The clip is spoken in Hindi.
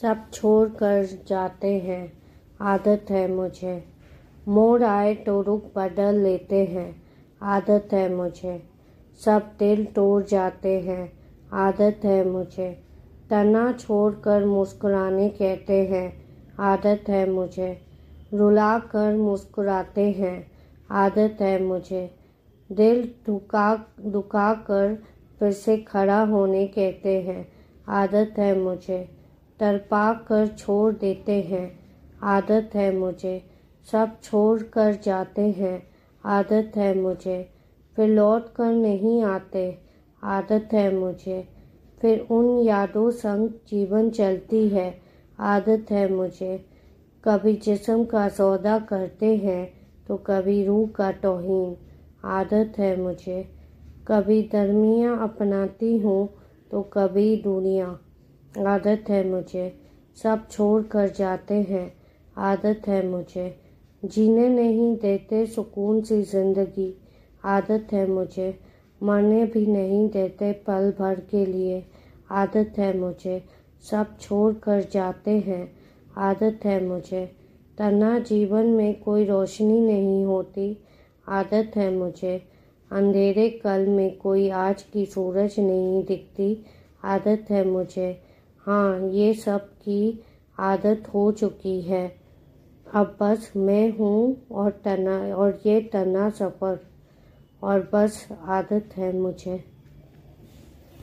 सब छोड़ कर जाते हैं। आदत है मुझे। मोड़ आए तो रुख बदल लेते हैं। आदत है मुझे। सब दिल तोड़ जाते हैं। आदत है मुझे। तना छोड़ कर मुस्कुराने कहते हैं। आदत है मुझे। रुला कर मुस्कुराते हैं। आदत है मुझे। दिल दुखा दुखा कर फिर से खड़ा होने कहते हैं। आदत है मुझे। तरपा कर छोड़ देते हैं। आदत है मुझे। सब छोड़ कर जाते हैं। आदत है मुझे। फिर लौट कर नहीं आते। आदत है मुझे। फिर उन यादों संग जीवन चलती है। आदत है मुझे। कभी जिस्म का सौदा करते हैं तो कभी रूह का तोहीन आदत है मुझे। कभी दरमिया अपनाती हूँ तो कभी दुनिया। आदत है मुझे। सब छोड़ कर जाते हैं। आदत है मुझे। जीने नहीं देते सुकून सी ज़िंदगी। आदत है मुझे। मरने भी नहीं देते पल भर के लिए। आदत है मुझे। सब छोड़ कर जाते हैं। आदत है मुझे। तना जीवन में कोई रोशनी नहीं होती। आदत है मुझे। अंधेरे कल में कोई आज की सूरज नहीं दिखती। आदत है मुझे। हाँ ये सब की आदत हो चुकी है। अब बस मैं हूँ और तना, और ये तना सफ़र, और बस आदत है मुझे।